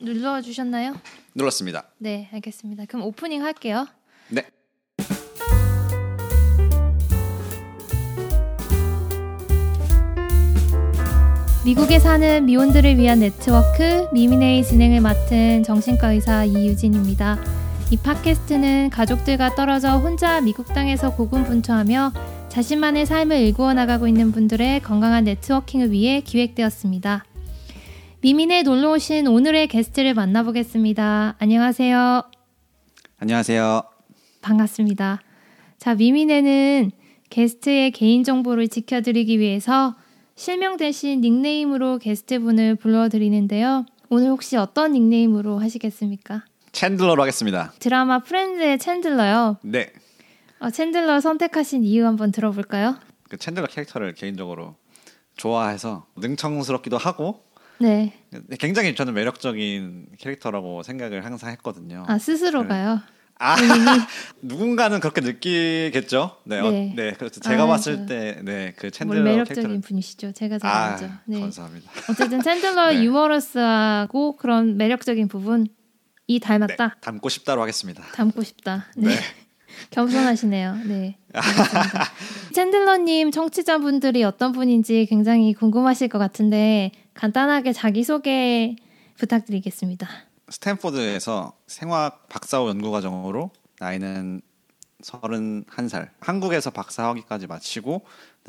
눌러 주셨나요? 눌렀습니다. 네, 알겠습니다. 그럼 오프닝 할게요. 네. 미국에 사는 미혼들을 위한 네트워크 미미네이 진행을 맡은 정신과 의사 이유진입니다. 이 팟캐스트는 가족들과 떨어져 혼자 미국 땅에서 고군분투하며 자신만의 삶을 일구어 나가고 있는 분들의 건강한 네트워킹을 위해 기획되었습니다. 미민에 놀러 오신 오늘의 게스트를 만나보겠습니다. 안녕하세요. 안녕하세요. 반갑습니다. 자, 미민에는 게스트의 개인정보를 지켜드리기 위해서 실명 대신 닉네임으로 게스트분을 불러드리는데요. 오늘 혹시 어떤 닉네임으로 하시겠습니까? 챈들러로 하겠습니다. 드라마 프렌즈의 챈들러요. 네. 어, 챈들러 선택하신 이유 한번 들어볼까요? 그 챈들러 캐릭터를 개인적으로 좋아해서 능청스럽기도 하고 네. 굉장히 저는 매력적인 캐릭터라고 생각을 항상 했거든요. 아 스스로가요. 아 누군가는 그렇게 느끼겠죠. 네, 어, 네. 네. 그래서 제가 아, 봤을 저- 때, 네, 그뭘 챈들러 매력적인 캐릭터를 분이시죠. 제가 잘 아, 알죠. 네. 감사합니다. 어쨌든 챈들러 네. 유머러스하고 그런 매력적인 부분이 네, 닮았다. 닮고 싶다로 하겠습니다. 닮고 싶다. 네. 네. 겸손하시네요. 네. 챈들러님 청취자분들이 어떤 분인지 굉장히 궁금하실 것 같은데 간단하게 자기 소개 부탁드리겠습니다. 스탠포드에서 생화학 박사호 연구 과정으로 나이는 31살. 한국에서 박사 학위까지 마치고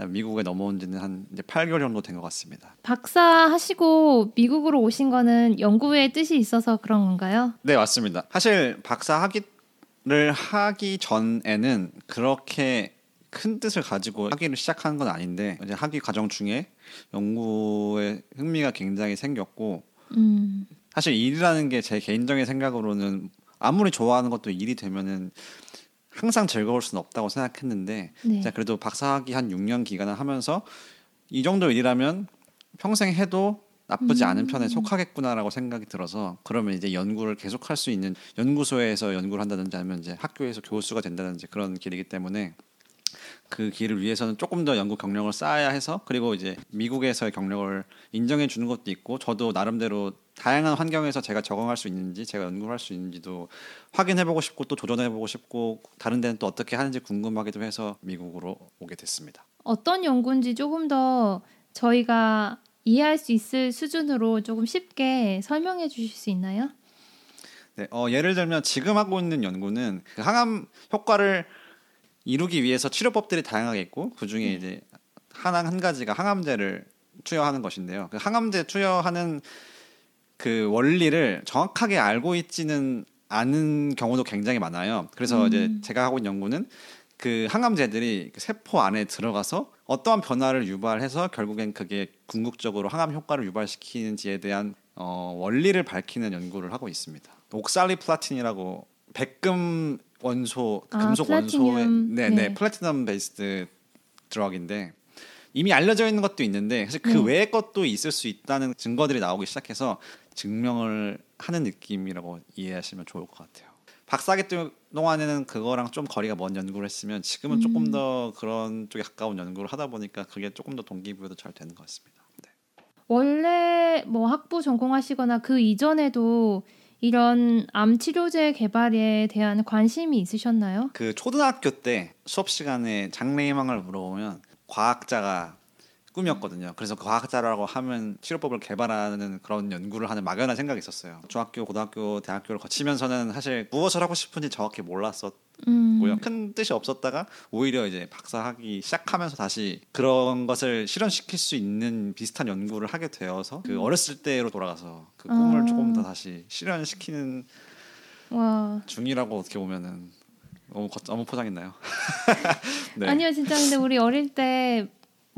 미국에 넘어온 지는 한 이제 8개월 정도 된 것 같습니다. 박사 하시고 미국으로 오신 거는 연구에 뜻이 있어서 그런 건가요? 네, 맞습니다. 사실 박사 학위를 하기 전에는 그렇게 큰 뜻을 가지고 학위를 시작한 건 아닌데 이제 학위 과정 중에 연구에 흥미가 굉장히 생겼고 음. 사실 일이라는 게 제 개인적인 생각으로는 아무리 좋아하는 것도 일이 되면은 항상 즐거울 수는 없다고 생각했는데 네. 자 그래도 박사학위 한 6년 기간을 하면서 이 정도 일이라면 평생 해도 나쁘지 않은 편에 속하겠구나라고 생각이 들어서 그러면 이제 연구를 계속할 수 있는 연구소에서 연구를 한다든지 아니면 이제 학교에서 교수가 된다든지 그런 길이기 때문에 그 길을 위해서는 조금 더 연구 경력을 쌓아야 해서 그리고 이제 미국에서의 경력을 인정해 주는 것도 있고 저도 나름대로 다양한 환경에서 제가 적응할 수 있는지 제가 연구를 할수 있는지도 확인해 보고 싶고 또 도전해 보고 싶고 다른 데는 또 어떻게 하는지 궁금하기도 해서 미국으로 오게 됐습니다. 어떤 연구인지 조금 더 저희가 이해할 수 있을 수준으로 조금 쉽게 설명해 주실 수 있나요? 네, 어, 예를 들면 지금 하고 있는 연구는 그 항암 효과를 이루기 위해서 치료법들이 다양하게 있고 그 중에 이제 하나 한 가지가 항암제를 투여하는 것인데요. 그 항암제 투여하는 그 원리를 정확하게 알고 있지는 않은 경우도 굉장히 많아요. 그래서 이제 제가 하고 있는 연구는 그 항암제들이 그 세포 안에 들어가서 어떠한 변화를 유발해서 결국엔 그게 궁극적으로 항암 효과를 유발시키는지에 대한 어, 원리를 밝히는 연구를 하고 있습니다. oxaliplatin이라고 백금 원소, 아, 금속 원소의 플래티늄. 네, 네, 네. platinum based drug인데 이미 알려져 있는 것도 있는데 사실 그 네. 외의 것도 있을 수 있다는 증거들이 나오기 시작해서 증명을 하는 느낌이라고 이해하시면 좋을 것 같아요. 박사학위 동안에는 그거랑 좀 거리가 먼 연구를 했으면 지금은 음. 조금 더 그런 쪽에 가까운 연구를 하다 보니까 그게 조금 더 동기부여도 잘 되는 것 같습니다. 네. 원래 뭐 학부 전공하시거나 그 이전에도 이런 암 치료제 개발에 대한 관심이 있으셨나요? 그 초등학교 때 수업 시간에 장래희망을 물어보면 과학자가 꿈이었거든요. 그래서 그 과학자라고 하면 치료법을 개발하는 그런 연구를 하는 막연한 생각이 있었어요. 중학교, 고등학교, 대학교를 거치면서는 사실 무엇을 하고 싶은지 정확히 몰랐었 음. 큰 뜻이 없었다가 오히려 이제 박사하기 시작하면서 다시 그런 것을 실현시킬 수 있는 비슷한 연구를 하게 되어서 그 어렸을 때로 돌아가서 그 꿈을 아. 조금 더 다시 실현시키는 와. 중이라고 어떻게 보면은 너무 거, 너무 포장했나요? 네. 아니요, 진짜 근데 우리 어릴 때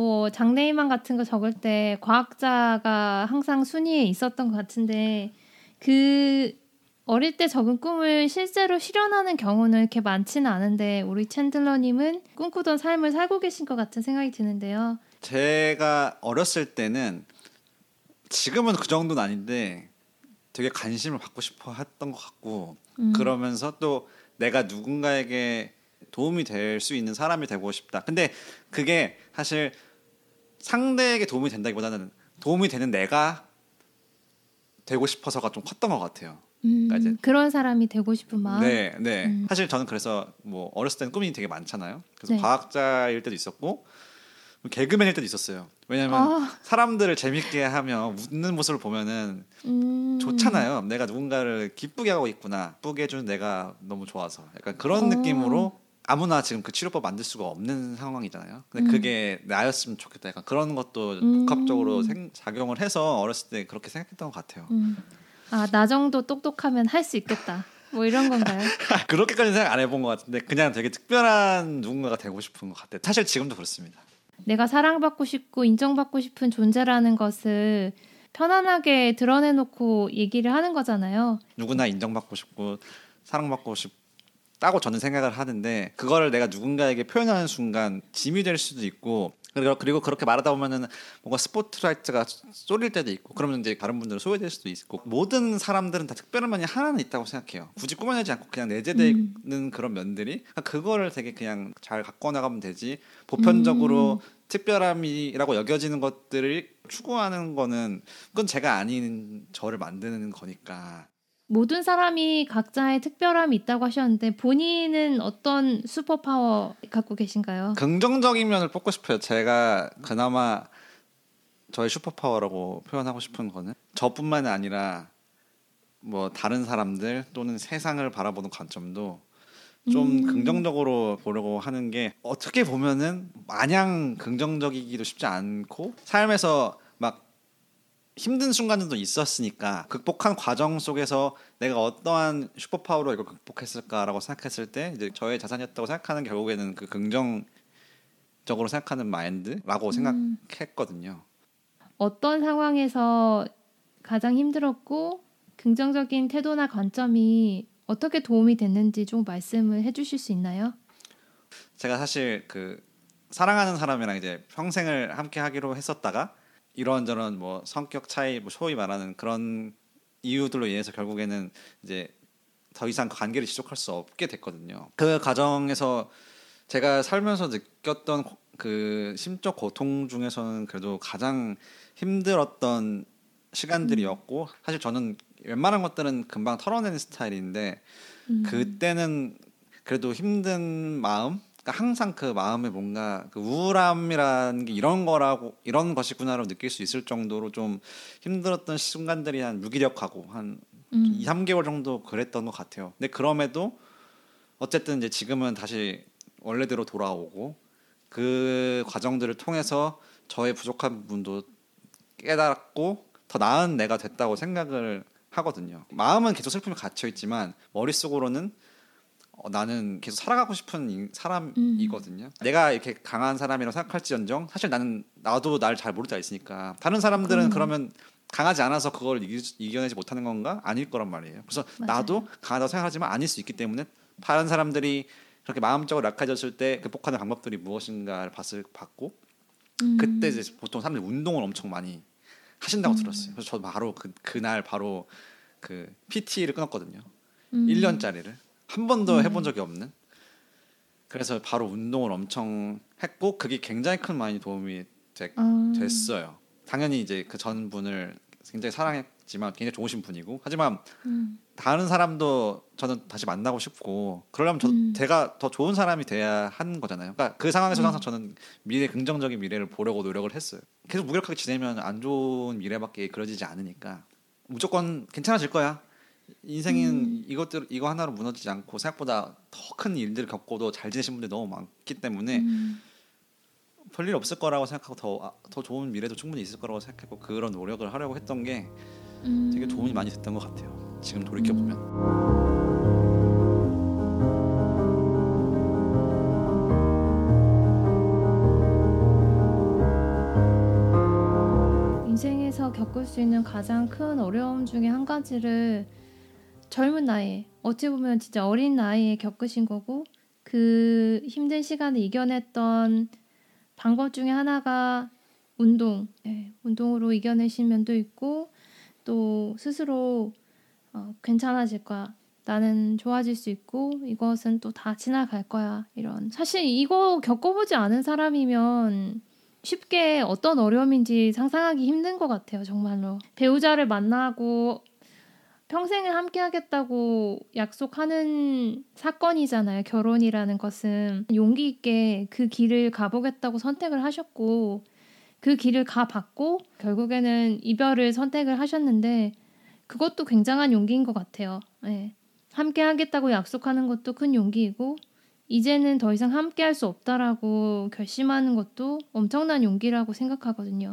뭐 장래희망 같은 거 적을 때 과학자가 항상 순위에 있었던 것 같은데 그 어릴 때 적은 꿈을 실제로 실현하는 경우는 이렇게 많지는 않은데 우리 챈들러님은 꿈꾸던 삶을 살고 계신 것 같은 생각이 드는데요. 제가 어렸을 때는 지금은 그 정도는 아닌데 되게 관심을 받고 싶어 했던 것 같고 음. 그러면서 또 내가 누군가에게 도움이 될 수 있는 사람이 되고 싶다. 근데 그게 사실 상대에게 도움이 된다기보다는 도움이 되는 내가 되고 싶어서가 좀 컸던 것 같아요. 음, 그러니까 이제- 그런 사람이 되고 싶은 마음. 네, 네. 음. 사실 저는 그래서 뭐 어렸을 때는 꿈이 되게 많잖아요. 그래서 네. 과학자일 때도 있었고 개그맨일 때도 있었어요. 왜냐면 아, 사람들을 재밌게 하며 웃는 모습을 보면은 음, 좋잖아요. 내가 누군가를 기쁘게 하고 있구나. 기쁘게 해주는 내가 너무 좋아서. 약간 그런 어. 느낌으로 아무나 지금 그 치료법 만들 수가 없는 상황이잖아요. 근데 음. 그게 나였으면 좋겠다. 약간 그런 것도 음. 복합적으로 생- 작용을 해서 어렸을 때 그렇게 생각했던 것 같아요. 음. 아, 나 정도 똑똑하면 할 수 있겠다. 뭐 이런 건가요? 그렇게까지 생각 안 해본 것 같은데 그냥 되게 특별한 누군가가 되고 싶은 것 같아요. 사실 지금도 그렇습니다. 내가 사랑받고 싶고 인정받고 싶은 존재라는 것을 편안하게 드러내놓고 얘기를 하는 거잖아요. 누구나 인정받고 싶고 사랑받고 싶다고 저는 생각을 하는데 그거를 내가 누군가에게 표현하는 순간 짐이 될 수도 있고 그리고 그리고 그렇게 말하다 보면은 뭔가 스포트라이트가 쏠릴 때도 있고 그러면 이제 다른 분들은 소외될 수도 있고 모든 사람들은 다 특별한 면이 하나는 있다고 생각해요. 굳이 꾸며내지 않고 그냥 내재되는 그런 면들이 그러니까 그거를 되게 그냥 잘 갖고 나가면 되지. 보편적으로 특별함이라고 여겨지는 것들을 추구하는 거는 그건 제가 아닌 저를 만드는 거니까 모든 사람이 각자의 특별함이 있다고 하셨는데 본인은 어떤 슈퍼파워 갖고 계신가요? 긍정적인 면을 뽑고 싶어요. 제가 그나마 저의 superpower라고 표현하고 싶은 거는 저뿐만 아니라 뭐 다른 사람들 또는 세상을 바라보는 관점도 좀 음. 긍정적으로 보려고 하는 게 어떻게 보면은 마냥 긍정적이기도 쉽지 않고 삶에서 막 힘든 순간들도 있었으니까 극복한 과정 속에서 내가 어떠한 superpower로 이걸 극복했을까라고 생각했을 때 이제 저의 자산이었다고 생각하는 결국에는 그 긍정적으로 생각하는 마인드라고 음. 생각했거든요. 어떤 상황에서 가장 힘들었고 긍정적인 태도나 관점이 어떻게 도움이 됐는지 좀 말씀을 해주실 수 있나요? 제가 사실 그 사랑하는 사람이랑 이제 평생을 함께 하기로 했었다가 이런저런 뭐 성격 차이, 뭐 소위 말하는 그런 이유들로 인해서 결국에는 이제 더 이상 그 관계를 지속할 수 없게 됐거든요. 그 과정에서 제가 살면서 느꼈던 고- 그 심적 고통 중에서는 그래도 가장 힘들었던 시간들이었고 사실 저는 웬만한 것들은 금방 털어내는 스타일인데 음. 그때는 그래도 힘든 마음 그러니까 항상 그 마음에 뭔가 그 우울함이라는 게 이런 거라고 이런 것이구나라고 느낄 수 있을 정도로 좀 힘들었던 순간들이 한 무기력하고 한 음. 2, 3개월 정도 그랬던 것 같아요. 근데 그럼에도 어쨌든 이제 지금은 다시 원래대로 돌아오고 그 과정들을 통해서 저의 부족한 부분도 깨닫고 더 나은 내가 됐다고 생각을 하거든요. 마음은 계속 슬픔에 갇혀 있지만 머릿속으로는 어, 나는 계속 살아가고 싶은 인- 사람이거든요. 내가 이렇게 강한 사람이라고 생각할지언정 사실 나는 나도 날 잘 모를 때가 있으니까 다른 사람들은. 그러면 강하지 않아서 그걸 이기, 이겨내지 못하는 건가 아닐 거란 말이에요. 그래서 맞아요. 나도 강하다고 생각하지만 아닐 수 있기 때문에 다른 사람들이 그렇게 마음적으로 약해졌을 때 극복하는 방법들이 무엇인가를 봤을 봤고 음. 그때 이제 보통 사람들이 운동을 엄청 많이 하신다고 음. 들었어요. 그래서 저도 바로 그 그날 바로 그 PT를 끊었거든요. 음. 1년짜리를 한 번도 음. 해본 적이 없는. 그래서 바로 운동을 엄청 했고 그게 굉장히 큰 많이 도움이 되- 아. 됐어요. 당연히 이제 그 전 분을 굉장히 사랑했지만 굉장히 좋으신 분이고 하지만 음. 다른 사람도 저는 다시 만나고 싶고 그러려면 저 음. 제가 더 좋은 사람이 돼야 하는 거잖아요. 그러니까 그 상황에서 음. 항상 저는 미래 긍정적인 미래를 보려고 노력을 했어요. 계속 무기력하게 지내면 안 좋은 미래밖에 그려지지 않으니까 무조건 괜찮아질 거야. 인생은 음. 이것들 이거 하나로 무너지지 않고 생각보다 더 큰 일들을 겪고도 잘 지내신 분들이 너무 많기 때문에 음. 별일 없을 거라고 생각하고 더, 아, 더 좋은 미래도 충분히 있을 거라고 생각했고 그런 노력을 하려고 했던 게 음. 되게 도움이 많이 됐던 것 같아요. 지금 돌이켜 보면. 인생에서 겪을 수 있는 가장 큰 어려움 중에 한 가지를 젊은 나이에 어찌 보면 진짜 어린 나이에 겪으신 거고 그 힘든 시간을 이겨냈던 방법 중에 하나가 운동, 예, 운동으로 이겨내신 면도 있고 또 스스로 어, 괜찮아질 거야. 나는 좋아질 수 있고 이것은 또 다 지나갈 거야. 이런 사실 이거 겪어보지 않은 사람이면 쉽게 어떤 어려움인지 상상하기 힘든 것 같아요. 정말로 배우자를 만나고 평생을 함께 하겠다고 약속하는 사건이잖아요. 결혼이라는 것은 용기 있게 그 길을 가보겠다고 선택을 하셨고 그 길을 가봤고 결국에는 이별을 선택을 하셨는데 그것도 굉장한 용기인 것 같아요. 네. 함께 하겠다고 약속하는 것도 큰 용기이고 이제는 더 이상 함께 할 수 없다라고 결심하는 것도 엄청난 용기라고 생각하거든요.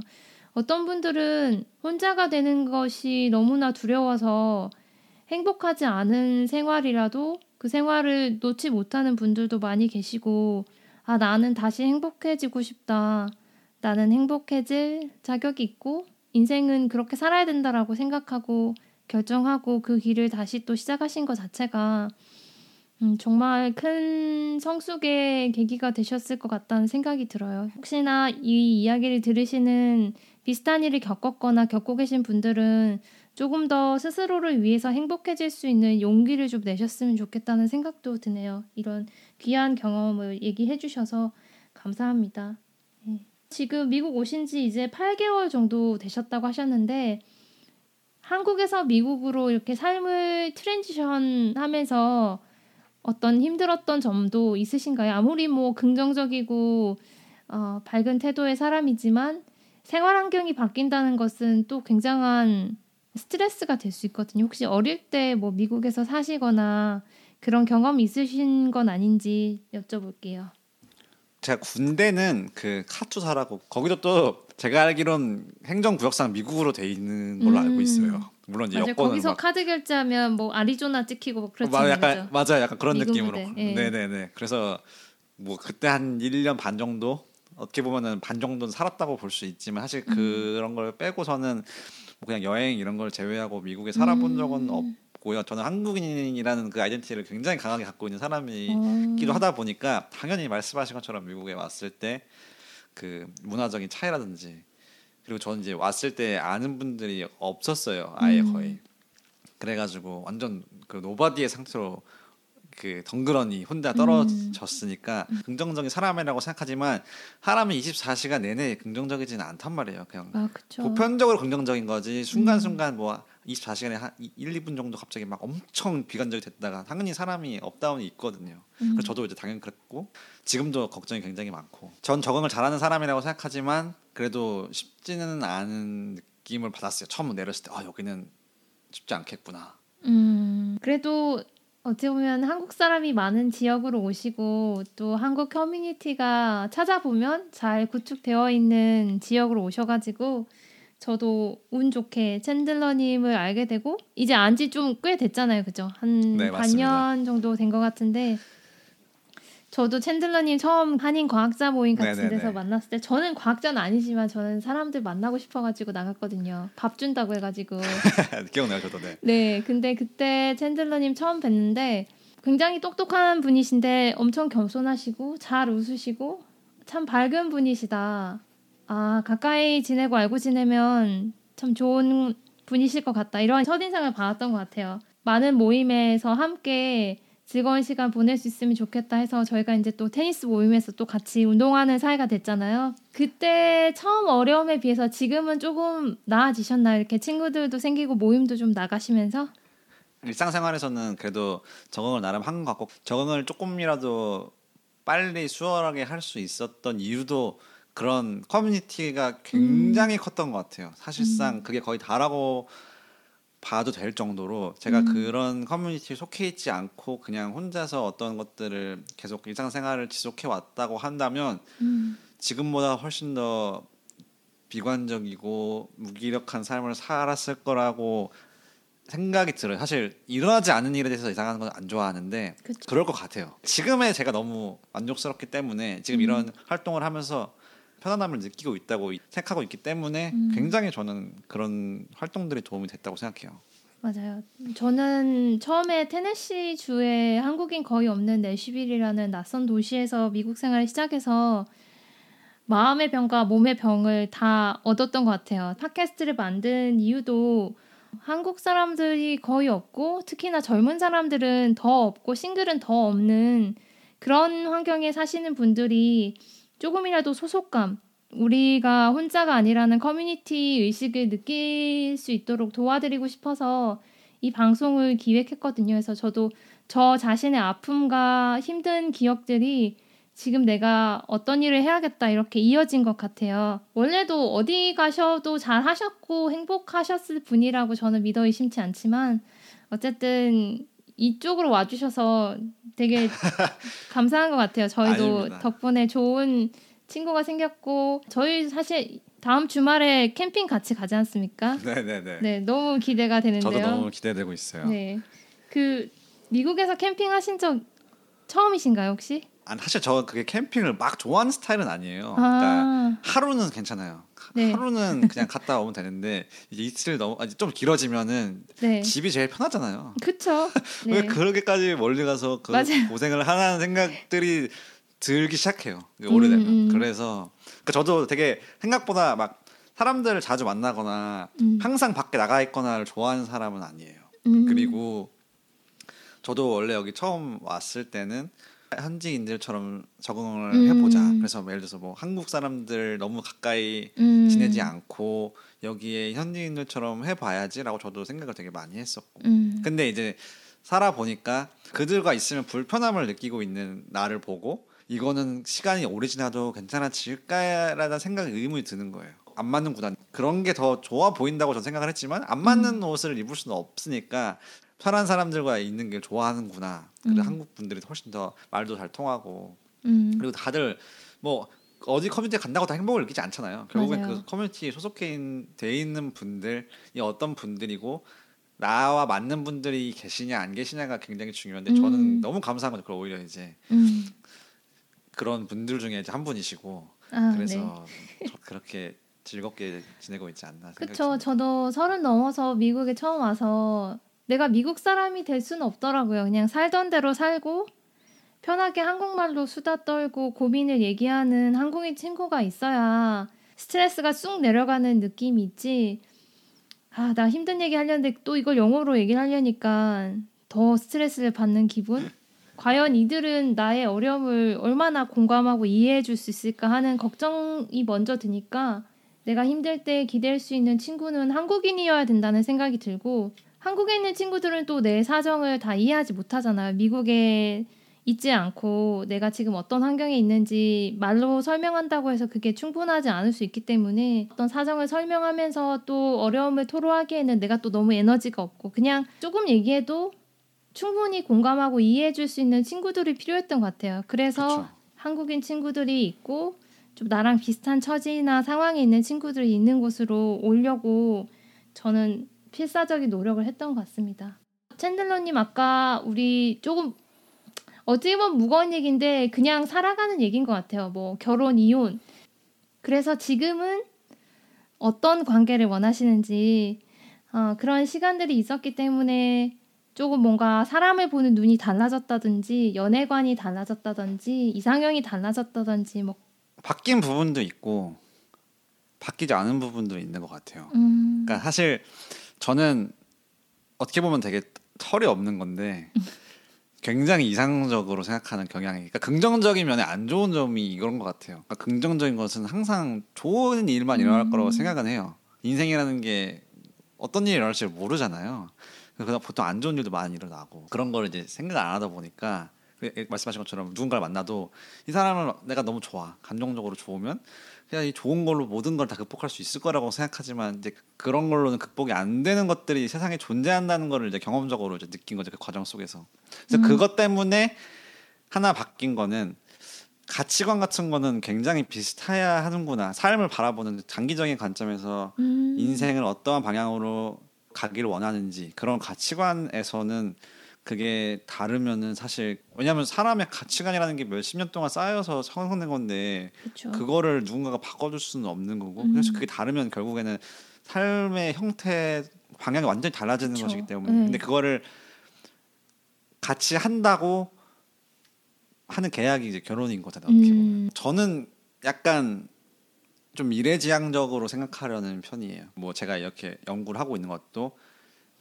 어떤 분들은 혼자가 되는 것이 너무나 두려워서 행복하지 않은 생활이라도 그 생활을 놓지 못하는 분들도 많이 계시고, 아, 나는 다시 행복해지고 싶다. 나는 행복해질 자격이 있고, 인생은 그렇게 살아야 된다라고 생각하고 결정하고 그 길을 다시 또 시작하신 것 자체가 음, 정말 큰 성숙의 계기가 되셨을 것 같다는 생각이 들어요. 혹시나 이 이야기를 들으시는 비슷한 일을 겪었거나 겪고 계신 분들은 조금 더 스스로를 위해서 행복해질 수 있는 용기를 좀 내셨으면 좋겠다는 생각도 드네요. 이런 귀한 경험을 얘기해 주셔서 감사합니다. 네. 지금 미국 오신 지 이제 8개월 정도 되셨다고 하셨는데 한국에서 미국으로 이렇게 삶을 transition 하면서 어떤 힘들었던 점도 있으신가요? 아무리 뭐 긍정적이고 어, 밝은 태도의 사람이지만 생활 환경이 바뀐다는 것은 또 굉장한 스트레스가 될 수 있거든요. 혹시 어릴 때 뭐 미국에서 사시거나 그런 경험 있으신 건 아닌지 여쭤볼게요. 제가 군대는 그 카투사라고 거기도 또 제가 알기론 행정구역상 미국으로 돼 있는 걸로 음. 알고 있어요. 물론 이제 맞아요. 여권은 거기서 막... 카드 결제하면 뭐 아리조나 찍히고 어, 약간 맞아요. 약간 그런 느낌으로. 네. 네네네. 그래서 뭐 그때 한 1년 반 정도 어떻게 보면은 반 정도는 살았다고 볼 수 있지만 사실 음. 그런 걸 빼고서는 뭐 그냥 여행 이런 걸 제외하고 미국에 살아본 적은 음. 없고요. 저는 한국인이라는 그 아이덴티티를 굉장히 강하게 갖고 있는 사람이기도 어. 하다 보니까 당연히 말씀하신 것처럼 미국에 왔을 때 그 문화적인 차이라든지 그리고 저는 이제 왔을 때 아는 분들이 없었어요. 아예 음. 거의. 그래가지고 완전 그 nobody의 상태로 그 덩그러니 혼자 떨어졌으니까 음. 긍정적인 사람이라고 생각하지만 사람이 24시간 내내 긍정적이지는 않단 말이에요. 그냥 아, 보편적으로 긍정적인 거지 순간순간 뭐 24시간에 한 1, 2분 정도 갑자기 막 엄청 비관적이 됐다가 당연히 사람이 up down이 있거든요. 음. 그래서 저도 이제 당연히 그랬고 지금도 걱정이 굉장히 많고 전 적응을 잘하는 사람이라고 생각하지만 그래도 쉽지는 않은 느낌을 받았어요. 처음 내렸을 때 아 여기는 쉽지 않겠구나. 음 그래도 어찌 보면 한국 사람이 많은 지역으로 오시고 또 한국 커뮤니티가 찾아보면 잘 구축되어 있는 지역으로 오셔가지고 저도 운 좋게 챈들러님을 알게 되고 이제 안 지 좀 꽤 됐잖아요, 그죠? 한 네, 반년 정도 된 것 같은데 저도 챈들러님 처음 한인 과학자 모임 같은 네네네. 데서 만났을 때 저는 과학자는 아니지만 저는 사람들 만나고 싶어가지고 나갔거든요. 밥 준다고 해가지고. 기억나요, 저도 네. 네, 근데 그때 챈들러님 처음 뵀는데 굉장히 똑똑한 분이신데 엄청 겸손하시고 잘 웃으시고 참 밝은 분이시다. 아 가까이 지내고 알고 지내면 참 좋은 분이실 것 같다. 이런 첫인상을 받았던 것 같아요. 많은 모임에서 함께 즐거운 시간 보낼 수 있으면 좋겠다 해서 저희가 이제 또 테니스 모임에서 또 같이 운동하는 사이가 됐잖아요. 그때 처음 어려움에 비해서 지금은 조금 나아지셨나요? 이렇게 친구들도 생기고 모임도 좀 나가시면서? 일상생활에서는 그래도 적응을 나름 한 것 같고 적응을 조금이라도 빨리 수월하게 할 수 있었던 이유도 그런 커뮤니티가 굉장히 음. 컸던 것 같아요. 사실상 음. 그게 거의 다라고 봐도 될 정도로 제가 음. 그런 커뮤니티에 속해 있지 않고 그냥 혼자서 어떤 것들을 계속 일상생활을 지속해 왔다고 한다면 음. 지금보다 훨씬 더 비관적이고 무기력한 삶을 살았을 거라고 생각이 들어요. 사실 일어나지 않은 일에 대해서 이상한 건 안 좋아하는데 그쵸. 그럴 것 같아요. 지금의 제가 너무 만족스럽기 때문에 지금 음. 이런 활동을 하면서 편안함을 느끼고 있다고 생각하고 있기 때문에 음. 굉장히 저는 그런 활동들이 도움이 됐다고 생각해요. 맞아요. 저는 처음에 테네시 주에 한국인 거의 없는 내시빌이라는 낯선 도시에서 미국 생활을 시작해서 마음의 병과 몸의 병을 다 얻었던 것 같아요. 팟캐스트를 만든 이유도 한국 사람들이 거의 없고 특히나 젊은 사람들은 더 없고 싱글은 더 없는 그런 환경에 사시는 분들이 조금이라도 소속감 우리가 혼자가 아니라는 커뮤니티 의식을 느낄 수 있도록 도와드리고 싶어서 이 방송을 기획했거든요. 그래서 저도 저 자신의 아픔과 힘든 기억들이 지금 내가 어떤 일을 해야겠다 이렇게 이어진 것 같아요. 원래도 어디 가셔도 잘 하셨고 행복하셨을 분이라고 저는 믿어 의심치 않지만 어쨌든 이쪽으로 와주셔서 되게 감사한 것 같아요. 저희도 아닙니다. 덕분에 좋은 친구가 생겼고 저희 사실 다음 주말에 캠핑 같이 가지 않습니까? 네네네. 네, 너무 기대가 되는데요. 저도 너무 기대되고 있어요. 네, 그 미국에서 캠핑 하신 적 처음이신가요 혹시? 아, 사실 저 그게 캠핑을 막 좋아하는 스타일은 아니에요. 그러니까 아, 하루는 괜찮아요. 네. 하루는 그냥 갔다 오면 되는데 이제 이틀 너무 아니, 좀 길어지면은 네, 집이 제일 편하잖아요. 그쵸. 왜 네, 그렇게까지 멀리 가서 그 맞아요. 고생을 하는 생각들이 들기 시작해요. 오래되면. 음, 음. 그래서 그러니까 저도 되게 생각보다 막 사람들을 자주 만나거나 음, 항상 밖에 나가 있거나를 좋아하는 사람은 아니에요. 음, 그리고 저도 원래 여기 처음 왔을 때는 현지인들처럼 적응을 음. 해보자. 그래서 뭐 예를 들어서 뭐 한국 사람들 너무 가까이 음, 지내지 않고 여기에 현지인들처럼 해봐야지라고 저도 생각을 되게 많이 했었고. 음, 근데 이제 살아 보니까 그들과 있으면 불편함을 느끼고 있는 나를 보고 이거는 시간이 오래 지나도 괜찮아질까라는 생각이 의문이 드는 거예요. 안 맞는구나. 그런 게 더 좋아 보인다고 저는 생각을 했지만 안 맞는 옷을 입을 수는 없으니까 편한 사람들과 있는 게 좋아하는구나. 그리고 음. 한국 분들이 훨씬 더 말도 잘 통하고 음, 그리고 다들 뭐 어디 커뮤니티에 간다고 다 행복을 느끼지 않잖아요. 결국엔 맞아요. 그 커뮤니티에 소속해 있는, 돼 있는 분들이 어떤 분들이고 나와 맞는 분들이 계시냐 안 계시냐가 굉장히 중요한데 저는 음. 너무 감사한 거죠. 그걸 오히려 이제 음. 그런 분들 중에 이제 한 분이시고 아, 네. 그래서 저- 그렇게 즐겁게 지내고 있지 않나. 듭니다. 저도 서른 넘어서 미국에 처음 와서 내가 미국 사람이 될 수는 없더라고요. 그냥 살던 대로 살고 편하게 한국말로 수다 떨고 고민을 얘기하는 한국인 친구가 있어야 스트레스가 쑥 내려가는 느낌이 있지. 아, 나 힘든 얘기 하려는데 또 이걸 영어로 얘기를 하려니까 더 스트레스를 받는 기분? 과연 이들은 나의 어려움을 얼마나 공감하고 이해해 줄 수 있을까 하는 걱정이 먼저 드니까 내가 힘들 때 기댈 수 있는 친구는 한국인이어야 된다는 생각이 들고 한국에 있는 친구들은 또 내 사정을 다 이해하지 못하잖아요. 미국에 있지 않고 내가 지금 어떤 환경에 있는지 말로 설명한다고 해서 그게 충분하지 않을 수 있기 때문에 어떤 사정을 설명하면서 또 어려움을 토로하기에는 내가 또 너무 에너지가 없고 그냥 조금 얘기해도 충분히 공감하고 이해해 줄 수 있는 친구들이 필요했던 것 같아요. 그래서 그쵸. 한국인 친구들이 있고 좀 나랑 비슷한 처지나 상황에 있는 친구들이 있는 곳으로 오려고 저는 필사적인 노력을 했던 것 같습니다. 챈들러님 아까 우리 조금 어찌 보면 무거운 얘기인데 그냥 살아가는 얘기인 것 같아요. 뭐 결혼, 이혼. 그래서 지금은 어떤 관계를 원하시는지 어, 그런 시간들이 있었기 때문에 조금 뭔가 사람을 보는 눈이 달라졌다든지 연애관이 달라졌다든지 이상형이 달라졌다든지 뭐 바뀐 부분도 있고 바뀌지 않은 부분도 있는 것 같아요. 음, 그러니까 사실 저는 어떻게 보면 되게 털이 없는 건데 굉장히 이상적으로 생각하는 경향이 그러니까 긍정적인 면에 안 좋은 점이 이런 것 같아요. 그러니까 긍정적인 것은 항상 좋은 일만 일어날 음. 거라고 생각은 해요. 인생이라는 게 어떤 일이 일어날지 모르잖아요. 그래서 보통 안 좋은 일도 많이 일어나고 그런 걸 이제 생각 안 하다 보니까 그 말씀하신 것처럼 누군가를 만나도 이 사람을 내가 너무 좋아 감정적으로 좋으면 그냥 이 좋은 걸로 모든 걸 다 극복할 수 있을 거라고 생각하지만 이제 그런 걸로는 극복이 안 되는 것들이 세상에 존재한다는 거를 이제 경험적으로 이제 느낀 거죠 그 과정 속에서. 그래서 음. 그것 때문에 하나 바뀐 거는 가치관 같은 거는 굉장히 비슷해야 하는구나. 삶을 바라보는 장기적인 관점에서 음, 인생을 어떠한 방향으로 가기를 원하는지 그런 가치관에서는 그게 다르면은 사실 왜냐하면 사람의 가치관이라는 게 몇십 년 동안 쌓여서 형성된 건데 그쵸. 그거를 누군가가 바꿔줄 수는 없는 거고 음. 그래서 그게 다르면 결국에는 삶의 형태 방향이 완전히 달라지는 그쵸. 것이기 때문에 네. 근데 그거를 같이 한다고 하는 계약이 이제 결혼인 거잖아요 어떻게 보면 음, 저는 약간 좀 미래지향적으로 생각하려는 편이에요. 뭐 제가 이렇게 연구를 하고 있는 것도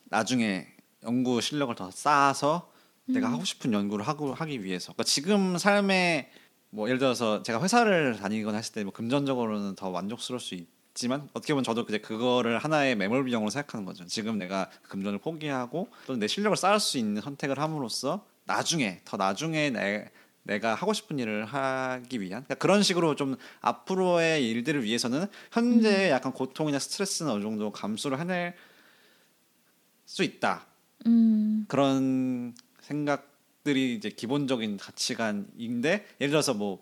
나중에 연구 실력을 더 쌓아서 내가 음. 하고 싶은 연구를 하고 하기 위해서. 그러니까 지금 삶의 뭐 예를 들어서 제가 회사를 다니거나 했을 때 뭐 금전적으로는 더 만족스러울 수 있지만 어떻게 보면 저도 이제 그거를 하나의 매몰 비용으로 생각하는 거죠. 지금 내가 금전을 포기하고 또는 내 실력을 쌓을 수 있는 선택을 함으로써 나중에 더 나중에 내 내가 하고 싶은 일을 하기 위한 그러니까 그런 식으로 좀 앞으로의 일들을 위해서는 현재의 약간 고통이나 스트레스는 어느 정도 감수를 해낼 수 있다. 음. 그런 생각들이 이제 기본적인 가치관인데 예를 들어서 뭐,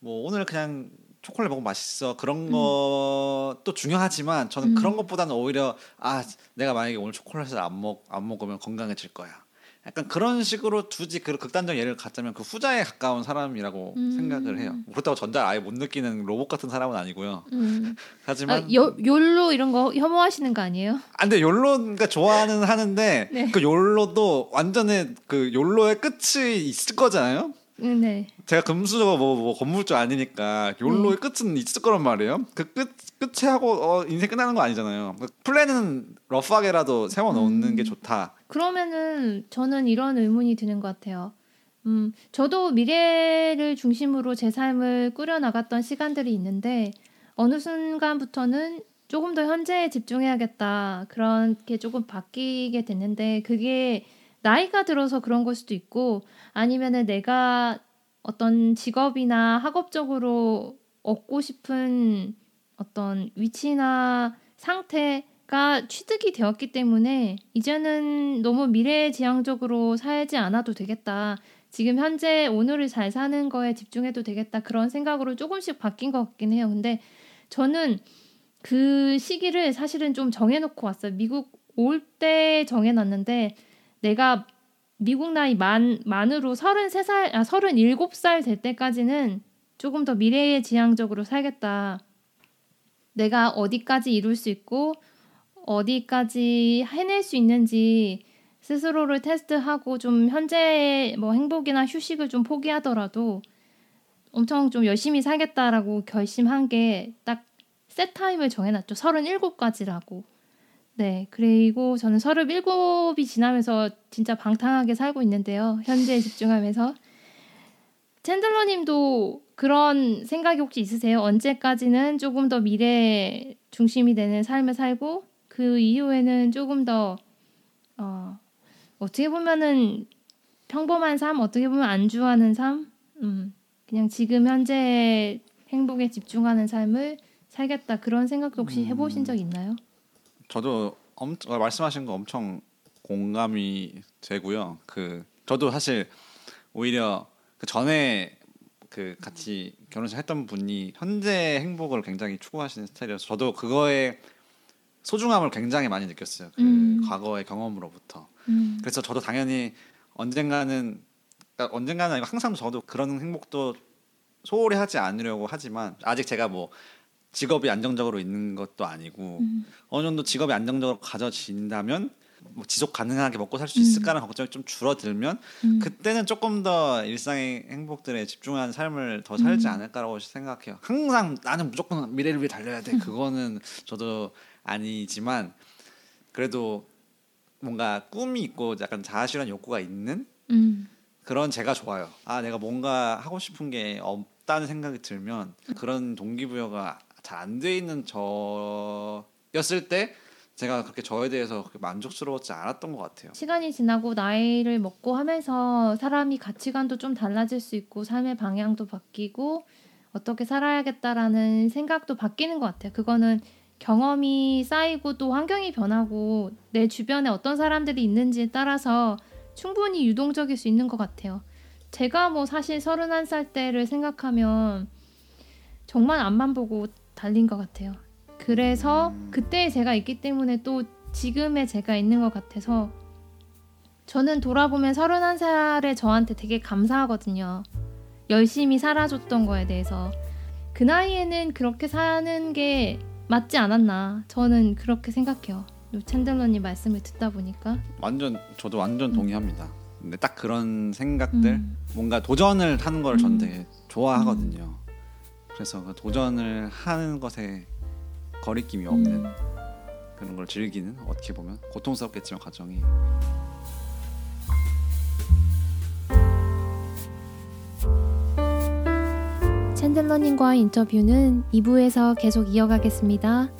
뭐 오늘 그냥 초콜릿 먹으면 맛있어 그런 것도 중요하지만 저는 음. 그런 것보다는 오히려 아 내가 만약에 오늘 초콜릿을 안 먹 안 먹으면 건강해질 거야. 약간 그런 식으로 두지 그 극단적 예를 갖자면 그 후자에 가까운 사람이라고 음. 생각을 해요. 그렇다고 전자 아예 못 느끼는 로봇 같은 사람은 아니고요. 음. 하지만 아, 요, 욜로 이런 거 혐오하시는 거 아니에요? 아, 근데 욜로가 좋아하는 하는데 네. 그 욜로도 완전히 그 욜로의 끝이 있을 거잖아요. 음, 네. 제가 금수저가 뭐, 뭐 건물주 아니니까 욜로의 끝은 있을 거란 말이에요. 그 끝 끝에 하고 어, 인생 끝나는 거 아니잖아요. 그 플랜은 러프하게라도 세워 놓는 음. 게 좋다. 그러면은 저는 이런 의문이 드는 것 같아요. 음, 저도 미래를 중심으로 제 삶을 꾸려 나갔던 시간들이 있는데 어느 순간부터는 조금 더 현재에 집중해야겠다. 그렇게 조금 바뀌게 됐는데 그게 나이가 들어서 그런 걸 수도 있고 아니면은 내가 어떤 직업이나 학업적으로 얻고 싶은 어떤 위치나 상태가 취득이 되었기 때문에 이제는 너무 미래지향적으로 살지 않아도 되겠다. 지금 현재 오늘을 잘 사는 거에 집중해도 되겠다. 그런 생각으로 조금씩 바뀐 것 같긴 해요. 근데 저는 그 시기를 사실은 좀 정해놓고 왔어요. 미국 올 때 정해놨는데 내가 미국 나이 만, 만으로 33살, 아, 37살 될 때까지는 조금 더 미래지향적으로 살겠다. 내가 어디까지 이룰 수 있고 어디까지 해낼 수 있는지 스스로를 테스트하고 좀 현재의 뭐 행복이나 휴식을 좀 포기하더라도 엄청 좀 열심히 살겠다라고 결심한 게 딱 셋 타임을 정해놨죠. 37까지라고. 네. 그리고 저는 37이 지나면서 진짜 방탕하게 살고 있는데요. 현재에 집중하면서. 챈들러 님도 그런 생각이 혹시 있으세요? 언제까지는 조금 더 미래 중심이 되는 삶을 살고 그 이후에는 조금 더 어, 어떻게 보면은 평범한 삶, 어떻게 보면 안주하는 삶, 음, 그냥 지금 현재 행복에 집중하는 삶을 살겠다 그런 생각도 혹시 해보신 적 있나요? 저도 엄, 어, 말씀하신 거 엄청 공감이 되고요. 그 저도 사실 오히려 그 전에 그 같이 결혼식 했던 분이 현재 행복을 굉장히 추구하시는 스타일이어서 저도 그거에 소중함을 굉장히 많이 느꼈어요. 그 음. 과거의 경험으로부터. 음, 그래서 저도 당연히 언젠가는 그러니까 언젠가는 아니고 항상 저도 그런 행복도 소홀히 하지 않으려고 하지만 아직 제가 뭐 직업이 안정적으로 있는 것도 아니고 음. 어느 정도 직업이 안정적으로 가져진다면 뭐 지속 가능하게 먹고 살수 음. 있을까라는 걱정이 좀 줄어들면 음. 그때는 조금 더 일상의 행복들에 집중한 삶을 더 살지 음. 않을까라고 생각해요. 항상 나는 무조건 미래를 위해 달려야 돼. 그거는 저도 아니지만 그래도 뭔가 꿈이 있고 약간 자아실현 욕구가 있는 음, 그런 제가 좋아요. 아 내가 뭔가 하고 싶은 게 없다는 생각이 들면 그런 동기부여가 잘 안 돼 있는 저였을 때 제가 그렇게 저에 대해서 그렇게 만족스러웠지 않았던 것 같아요. 시간이 지나고 나이를 먹고 하면서 사람이 가치관도 좀 달라질 수 있고 삶의 방향도 바뀌고 어떻게 살아야겠다라는 생각도 바뀌는 것 같아요. 그거는 경험이 쌓이고 또 환경이 변하고 내 주변에 어떤 사람들이 있는지에 따라서 충분히 유동적일 수 있는 것 같아요. 제가 뭐 사실 31살 때를 생각하면 정말 앞만 보고 달린 것 같아요. 그래서 음. 그때의 제가 있기 때문에 또 지금의 제가 있는 것 같아서 저는 돌아보면 31살의 저한테 되게 감사하거든요. 열심히 살아줬던 거에 대해서. 그 나이에는 그렇게 사는 게 맞지 않았나. 저는 그렇게 생각해요. 요 챈들러님 말씀을 듣다 보니까. 완전 저도 완전 동의합니다. 근데 딱 그런 생각들 음. 뭔가 도전을 하는 걸전 음. 되게 좋아하거든요. 그래서 그 도전을 하는 것에 거리낌이 없는 음. 그런 걸 즐기는 어떻게 보면 고통스럽겠지만 과정이 카운셀러님과 인터뷰는 2부에서 계속 이어가겠습니다.